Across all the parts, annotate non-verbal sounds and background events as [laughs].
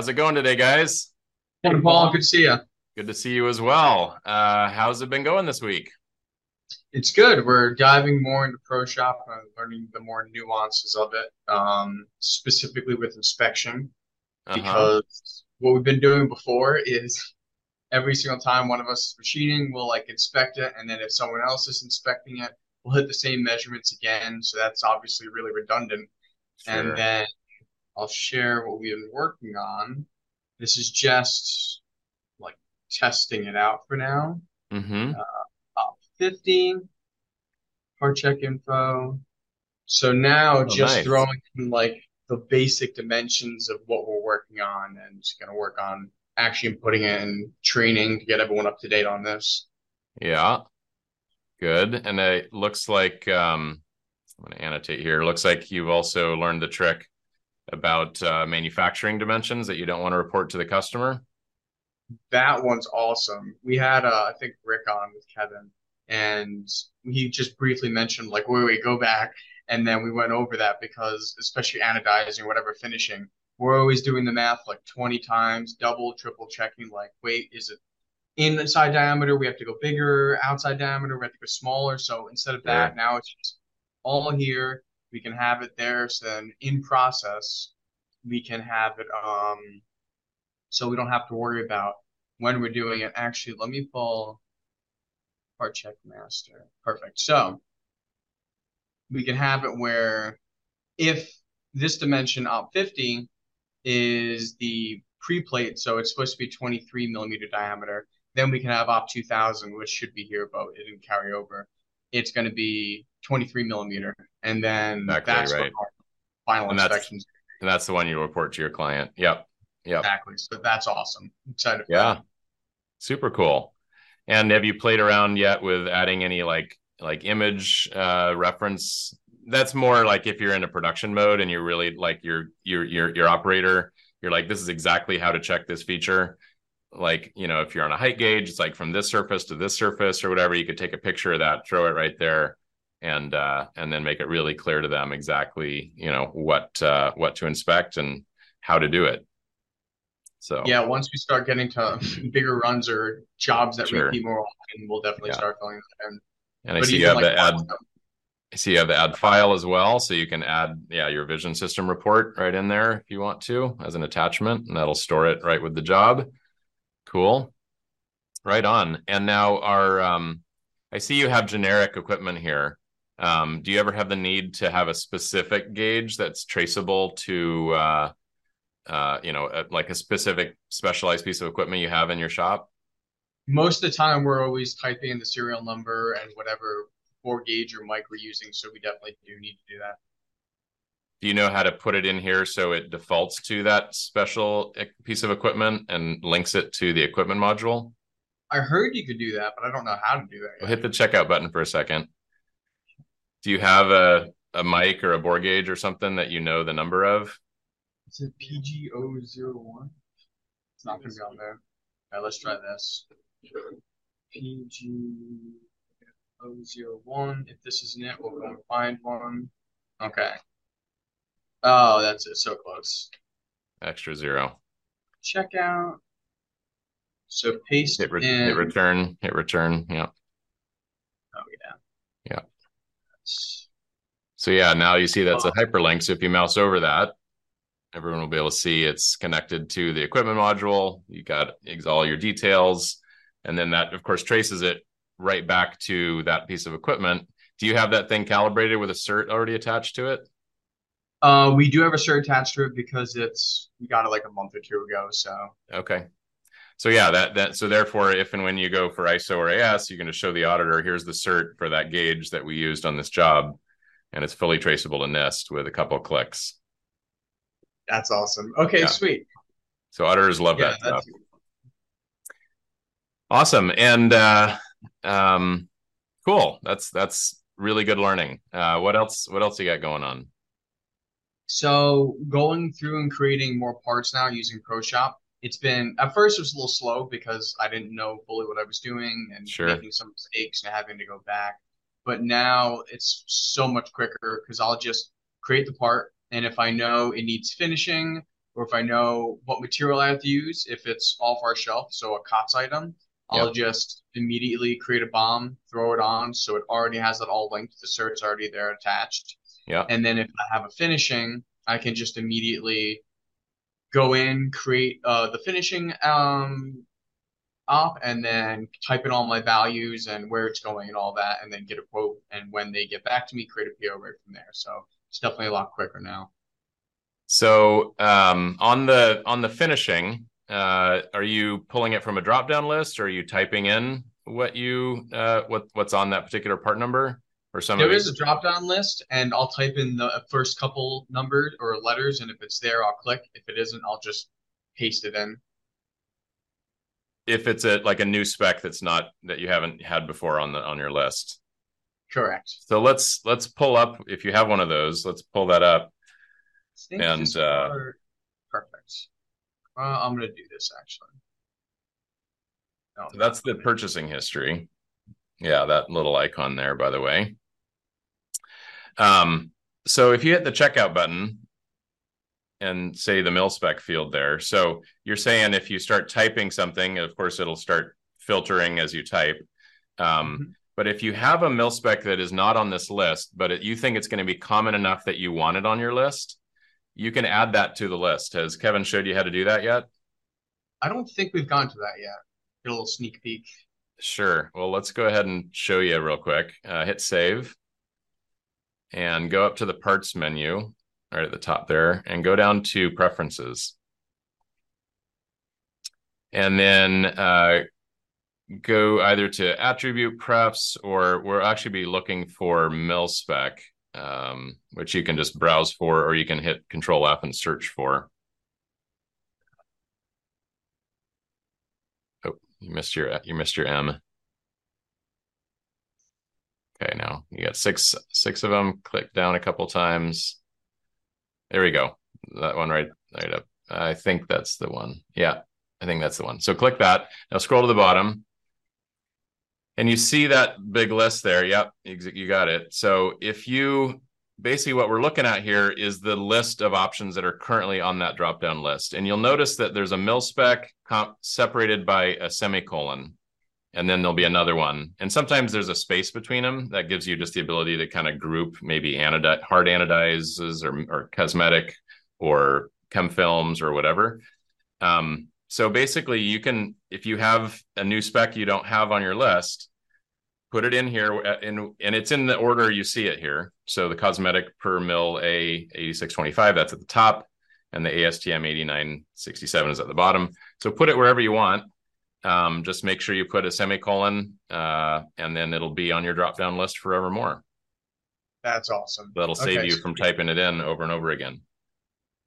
How's it going today, guys? Morning, Paul. Good to see you. Good to see you as well. Uh, how's it been going this week? It's good. We're diving more into ProShop and learning the more nuances of it, um, specifically with inspection. Uh-huh. Because what we've been doing before is every single time one of us is machining, we'll like inspect it, and then if someone else is inspecting it, we'll hit the same measurements again. So that's obviously really redundant. Sure. And then I'll share what we've been working on. This is just like testing it out for now. Mm-hmm. Top 50, part check info. So now Oh, just nice. throwing in like the basic dimensions of what we're working on and just gonna work on actually putting in training to get everyone up to date on this. Yeah. Good. And it looks like um, I'm going to annotate here. Looks like you've also learned the trick about uh, manufacturing dimensions that you don't want to report to the customer. That one's awesome. We had uh, I think Rick on with Kevin and he just briefly mentioned like wait wait go back and then we went over that because especially anodizing whatever finishing we're always doing the math like 20 times double triple checking like wait is it inside diameter we have to go bigger outside diameter we have to go smaller so instead of that Sure. now it's just all here we can have it there. So then in process we can have it um so we don't have to worry about when we're doing it. Actually let me pull part check master. Perfect. So we can have it where if this dimension op 50 is the pre-plate, so it's supposed to be 23 millimeter diameter, then we can have op 2000, which should be here, but it didn't carry over. It's going to be 23 millimeter, and then Exactly that's right. final And that's- inspections And that's the one you report to your client. Yep. Yep. exactly. So that's awesome. Excited. Yeah. that. Super cool. And have you played around yet with adding any like like image uh reference? That's more like if you're in a production mode and you're really like your your your your operator, you're like this is exactly how to check this feature. Like, you know, if you're on a height gauge, it's like from this surface to this surface or whatever, you could take a picture of that, throw it right there and uh and then make it really clear to them exactly, you know, what uh what to inspect and how to do it. So Yeah, once we start getting to [laughs] bigger runs or jobs that Sure. repeat more often, we'll definitely Yeah. start filling that in. and I But see you have like the add I see you have the add file as well, so you can add yeah your vision system report right in there if you want to as an attachment, and that'll store it right with the job. Cool, right on. And now our um, I see you have generic equipment here. Um, do you ever have the need to have a specific gauge that's traceable to uh, uh, you know, a, like a specific specialized piece of equipment you have in your shop? Most of the time, we're always typing in the serial number and whatever bore gauge or mic we're using, so we definitely do need to do that. Do you know how to put it in here so it defaults to that special piece of equipment and links it to the equipment module? I heard you could do that, but I don't know how to do that Well, hit the checkout button for a second. Do you have a, a mic or a bore gauge or something that you know the number of? Is it PG001? It's not going to be on there. All right, let's try this. PG001. If this isn't it, we'll go and find one. Okay. Oh, that's it. So close. Extra zero. Checkout. So paste Hit, re- in. hit return, hit return. Yeah. Oh, yeah. Yeah. That's- So yeah, now you see that's a hyperlink. So if you mouse over that, everyone will be able to see it's connected to the equipment module. You got all your details, and then that of course traces it right back to that piece of equipment. Do you have that thing calibrated with a cert already attached to it? Uh, we do have a cert attached to it because it's we got it like a month or two ago. So Okay. So yeah, that that so therefore, if and when you go for ISO or AS, you're going to show the auditor here's the cert for that gauge that we used on this job, and it's fully traceable to NIST with a couple of clicks. that's awesome. Okay, Yeah. sweet. So auditors love Yeah, that stuff. Awesome. And uh um cool. That's that's really good learning. Uh what else what else you got going on? So going through and creating more parts now using ProShop, it's been at first it was a little slow because I didn't know fully what I was doing and Sure. making some mistakes and having to go back. But now it's so much quicker because I'll just create the part and if I know it needs finishing or if I know what material I have to use, if it's off our shelf, so a COTS item, I'll Yep. just immediately create a BOM, throw it on, so it already has it all linked. The cert's already there attached. Yeah. And then if I have a finishing, I can just immediately go in, create uh, the finishing um, op, and then type in all my values and where it's going and all that, and then get a quote. And when they get back to me, create a PO right from there. So it's definitely a lot quicker now. So um, on the on the finishing, uh, are you pulling it from a drop down list, or are you typing in what you uh, what what's on that particular part number, or some There is a drop down list, and I'll type in the first couple numbers or letters, and if it's there, I'll click. If it isn't, I'll just paste it in. If it's a like a new spec that's not that you haven't had before on the on your list. Correct. So let's let's pull up if you have one of those. Let's pull that up. And, uh, perfect. Uh, I'm gonna do this actually. No, So that's the purchasing history. Yeah, that little icon there, by the way. Um, so if you hit the checkout button and say the mil spec field there, so you're saying if you start typing something, of course it'll start filtering as you type. Um, Mhm. but if you have a mil spec that is not on this list, but it, you think it's going to be common enough that you want it on your list, you can add that to the list. Has Kevin showed you how to do that yet? I don't think we've gone to that yet. Get a little sneak peek. Sure. Well, let's go ahead and show you real quick. Uh, hit save and go up to the parts menu right at the top there and go down to preferences. And then uh, go either to attribute prefs or we'll actually be looking for mil spec, um, which you can just browse for or you can hit control F and search for. Oh, you missed your you missed your M. Okay, now you got six six of them. Click down a couple times. There we go. That one right right up. I think that's the one. Yeah, I think that's the one. So click that. Now scroll to the bottom. And you see that big list there. Yep, you got it. So if you basically what we're looking at here is the list of options that are currently on that drop down list. And you'll notice that there's a mil spec comp separated by a semicolon and then there'll be another one. And sometimes there's a space between them that gives you just the ability to kind of group maybe anodi- hard anodizes or, or cosmetic or chem films or whatever. Um, so basically, you can, if you have a new spec you don't have on your list, put it in here in, and it's in the order you see it here. So the cosmetic per mil A 8625, that's at the top, and the ASTM 8967 is at the bottom. So put it wherever you want um, just make sure you put a semicolon uh, and then it'll be on your drop down list forevermore That's awesome. that'll save Okay, you from typing it in over and over again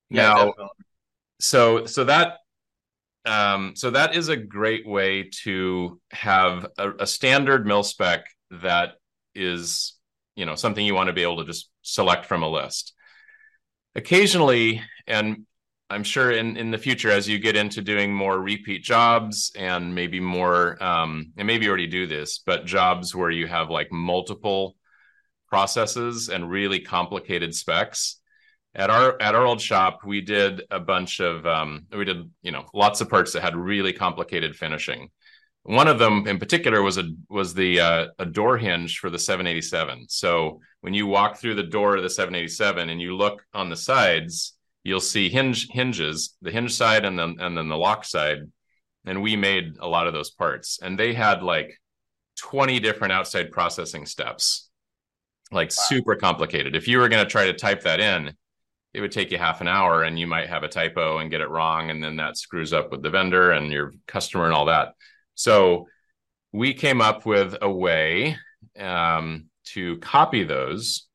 Yeah, now definitely. so so that um, so that is a great way to have a, a standard mil spec that is you know something you want to be able to just select from a list occasionally and i'm sure in in the future as you get into doing more repeat jobs and maybe more um and maybe you already do this but jobs where you have like multiple processes and really complicated specs at our at our old shop we did a bunch of um we did you know lots of parts that had really complicated finishing. One of them in particular was a was the uh, a door hinge for the 787 so when you walk through the door of the 787 and you look on the sides you'll see hinge hinges the hinge side and then and then the lock side. And we made a lot of those parts. And they had like 20 different outside processing steps. Like Wow. super complicated. If you were going to try to type that in it would take you half an hour and you might have a typo and get it wrong. And then that screws up with the vendor and your customer and all that. So we came up with a way um, to copy those.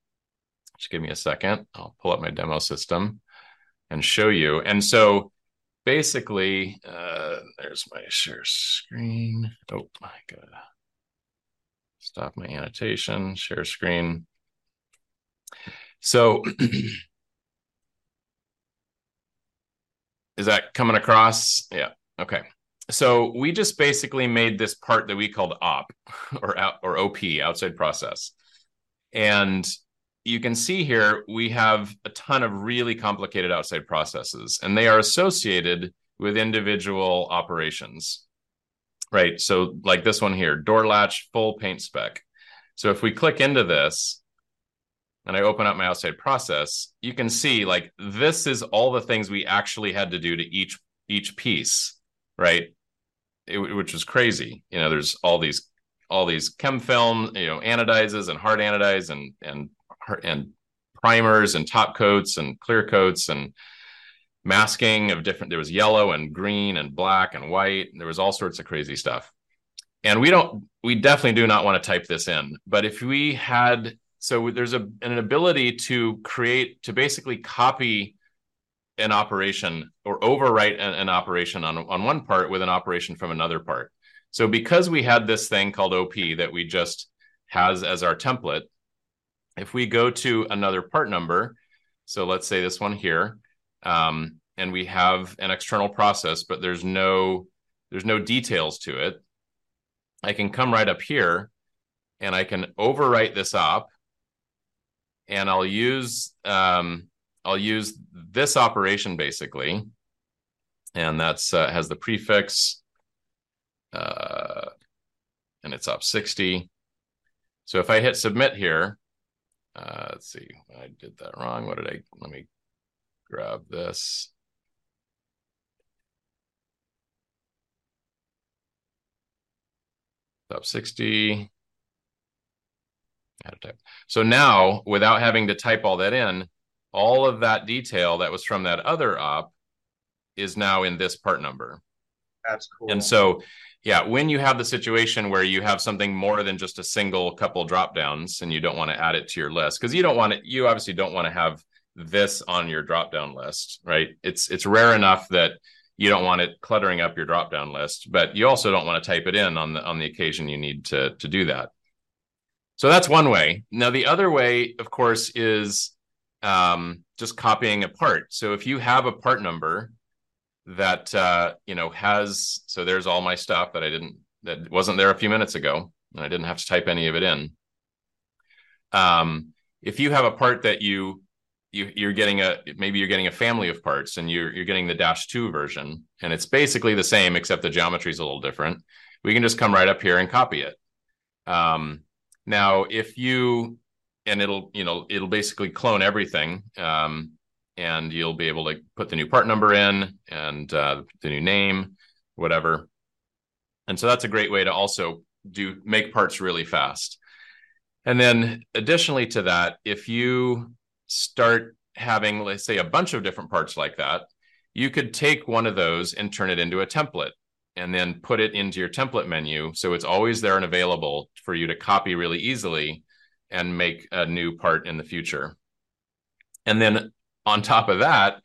Just give me a second. I'll pull up my demo system and show you. And so basically uh, there's my share screen. Oh my god. Stop my annotation share screen. So [clears throat] is that coming across? Yeah okay. So we just basically made this part that we called op [laughs] or or op outside process. And you can see here we have a ton of really complicated outside processes, and they are associated with individual operations. Right. So, like this one here, door latch, full paint spec. So, if we click into this and I open up my outside process, you can see like this is all the things we actually had to do to each each piece, right? It, which is crazy. You know, there's all these all these chem film, you know, anodizes and hard anodize and and and primers and top coats and clear coats and masking of different there was yellow and green and black and white. And there was all sorts of crazy stuff. And we don't we definitely do not want to type this in but if we had so there's a an ability to create to basically copy an operation or overwrite an, an operation on on one part with an operation from another part. So because we had this thing called op that we just has as our template if we go to another part number so let's say this one here um, and we have an external process, but there's no there's no details to it. I can come right up here and I can overwrite this op and I'll use um, I'll use this operation basically, and that's uh, has the prefix, uh, and it's op 60. So if I hit submit here, uh, let's see, I did that wrong. What did I? Let me grab this. Top 60. Add type. So now, without having to type all that in, all of that detail that was from that other op is now in this part number. That's cool. And so, yeah, when you have the situation where you have something more than just a single couple drop downs and you don't want to add it to your list, because you don't want it, you obviously don't want to have this on your drop down list, right? It's it's rare enough that you don't want it cluttering up your drop down list, but you also don't want to type it in on the on the occasion you need to to do that. So that's one way. Now the other way, of course, is um, just copying a part. So if you have a part number that uh, you know has so there's all my stuff that I didn't that wasn't there a few minutes ago, and I didn't have to type any of it in. Um, if you have a part that you you, you're getting a maybe you're getting a family of parts and you're you're getting the dash two version and it's basically the same except the geometry is a little different we can just come right up here and copy it um, now if you and it'll you know it'll basically clone everything um, and you'll be able to put the new part number in and uh, the new name whatever and so that's a great way to also do make parts really fast and then additionally to that if you start having, let's say, a bunch of different parts like that, you could take one of those and turn it into a template and then put it into your template menu. So it's always there and available for you to copy really easily and make a new part in the future. And then on top of that,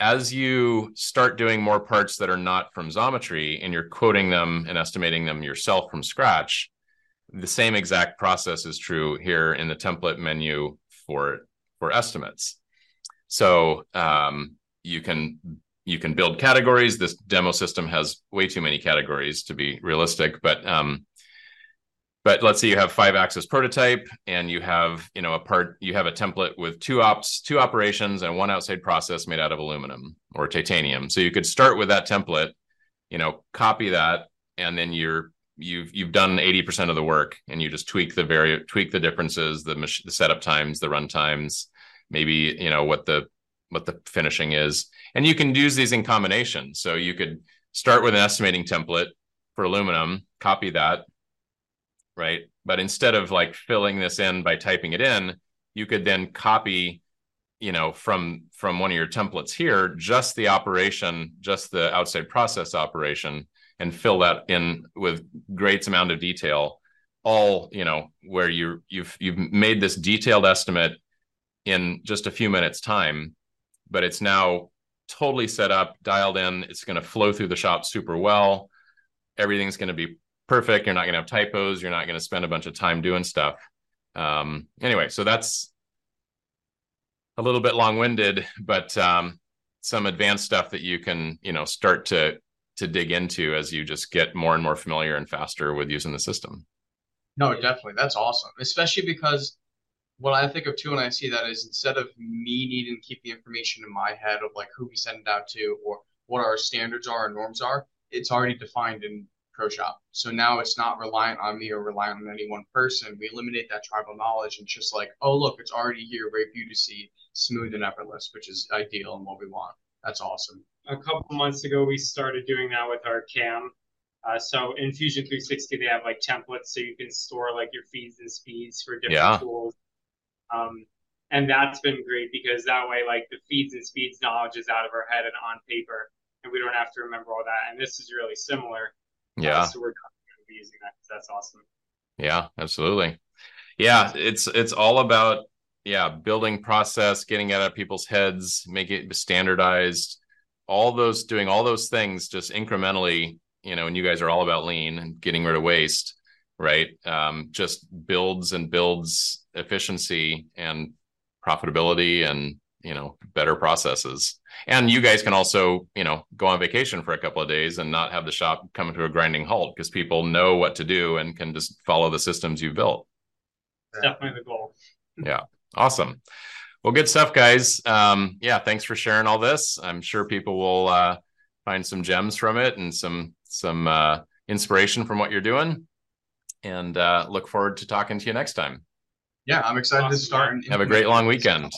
as you start doing more parts that are not from Xometry and you're quoting them and estimating them yourself from scratch, the same exact process is true here in the template menu for for estimates. So um, you can you can build categories. This demo system has way too many categories to be realistic, but um, but let's say you have five axis prototype and you have you know a part you have a template with two ops two operations and one outside process made out of aluminum or titanium. So you could start with that template you know copy that and then you're you've you've done 80% of the work and you just tweak the very tweak the differences the, the setup times the run times maybe you know what the what the finishing is. And you can use these in combination. So you could start with an estimating template for aluminum copy that right? But instead of like filling this in by typing it in you could then copy you know from from one of your templates here just the operation just the outside process operation and fill that in with great amount of detail all you know where you you've you've made this detailed estimate in just a few minutes time but it's now totally set up dialed in. It's going to flow through the shop super well. Everything's going to be perfect. You're not going to have typos. You're not going to spend a bunch of time doing stuff. Um, anyway so that's a little bit long-winded but um, some advanced stuff that you can you know start to to dig into as you just get more and more familiar and faster with using the system. No definitely. That's awesome especially because what I think of too when I see that is instead of me needing to keep the information in my head of like who we send it out to or what our standards are and norms are, it's already defined in ProShop. So now it's not reliant on me or reliant on any one person. We eliminate that tribal knowledge and just like, oh look, it's already here, right for you to see, smooth and effortless, which is ideal and what we want. That's awesome. A couple months ago, we started doing that with our cam. Uh, so in Fusion 360, they have like templates so you can store like your feeds and speeds for different yeah. tools. Um, and that's been great because that way, like the feeds and speeds knowledge is out of our head and on paper, and we don't have to remember all that. And this is really similar. Yeah. Uh, so we're going to be using that. That's awesome. Yeah, absolutely. Yeah, it's it's all about yeah building process, getting it out of people's heads, make it standardized. All those doing all those things just incrementally, you know, and you guys are all about lean and getting rid of waste, right? Um, just builds and builds efficiency and profitability and you know better processes. And you guys can also you know go on vacation for a couple of days and not have the shop come to a grinding halt because people know what to do and can just follow the systems you built. Definitely the goal. Yeah. Awesome. Well good stuff guys. Um yeah thanks for sharing all this. I'm sure people will uh find some gems from it and some some uh inspiration from what you're doing. And uh look forward to talking to you next time. Yeah i'm excited awesome. to start have a great long weekend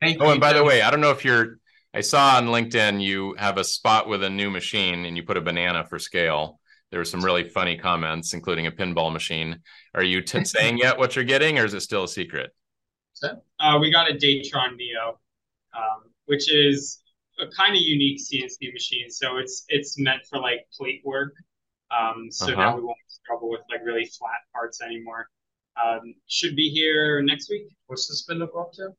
Thank oh, you. and by the way, I don't know if you're. I saw on LinkedIn you have a spot with a new machine, and you put a banana for scale. There were some really funny comments, including a pinball machine. Are you t- [laughs] saying yet what you're getting, or is it still a secret? Uh, we got a Datron Neo, um, which is a kind of unique CNC machine. So it's it's meant for like plate work. Um, so uh-huh. now we won't struggle with like really flat parts anymore. Um, should be here next week. What's the spin up to?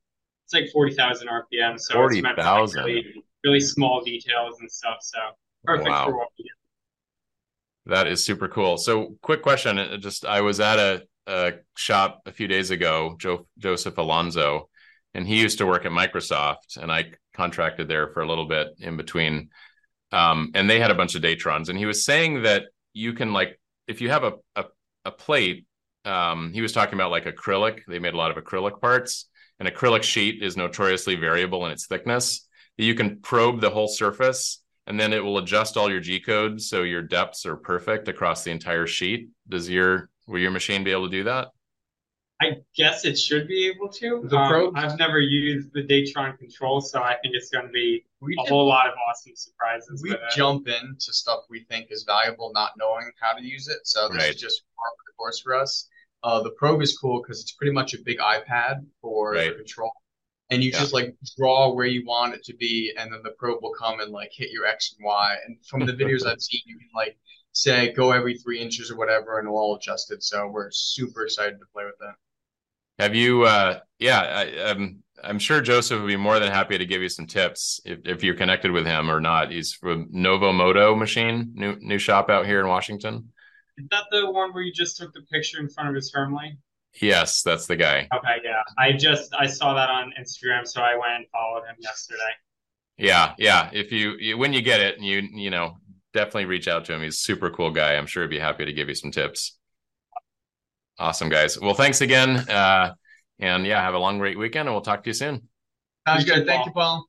It's like 40,000 RPM. So 40,000. Like really, really, small details and stuff. So perfect wow. for what we do. That is super cool. So quick question. Just, I was at a, a shop a few days ago, Joe, Joseph Alonso, and he used to work at Microsoft and I contracted there for a little bit in between. Um, and they had a bunch of Datrons and he was saying that you can like, if you have a, a, a plate, um, he was talking about like acrylic, they made a lot of acrylic parts an acrylic sheet is notoriously variable in its thickness. You can probe the whole surface and then it will adjust all your G codes so your depths are perfect across the entire sheet. Does your will your machine be able to do that? I guess it should be able to. The um, I've never used the Datron control, so I think it's going to be we a did, whole lot of awesome surprises. We jump into stuff we think is valuable, not knowing how to use it. So this right. is just part of the course for us. Uh, the probe is cool because it's pretty much a big iPad for right. control, and you yeah. just like draw where you want it to be, and then the probe will come and like hit your X and Y. And from the videos I've seen, you can like say go every three inches or whatever, and it'll all adjust it. So we're super excited to play with that. Have you? uh Yeah, I, I'm, I'm sure Joseph would be more than happy to give you some tips if, if you're connected with him or not. He's from Novo Moto Machine, new new shop out here in Washington. Is that the one where you just took the picture in front of his family? Yes, that's the guy. Okay, yeah. I just I saw that on Instagram, so I went and followed him yesterday. Yeah, yeah. If you, you when you get it, you you know definitely reach out to him. He's super cool guy. I'm sure he'd be happy to give you some tips. Awesome, guys. Well, thanks again. Uh, and yeah, have a long, great weekend, and we'll talk to you soon. Sounds good. Thank you, Paul.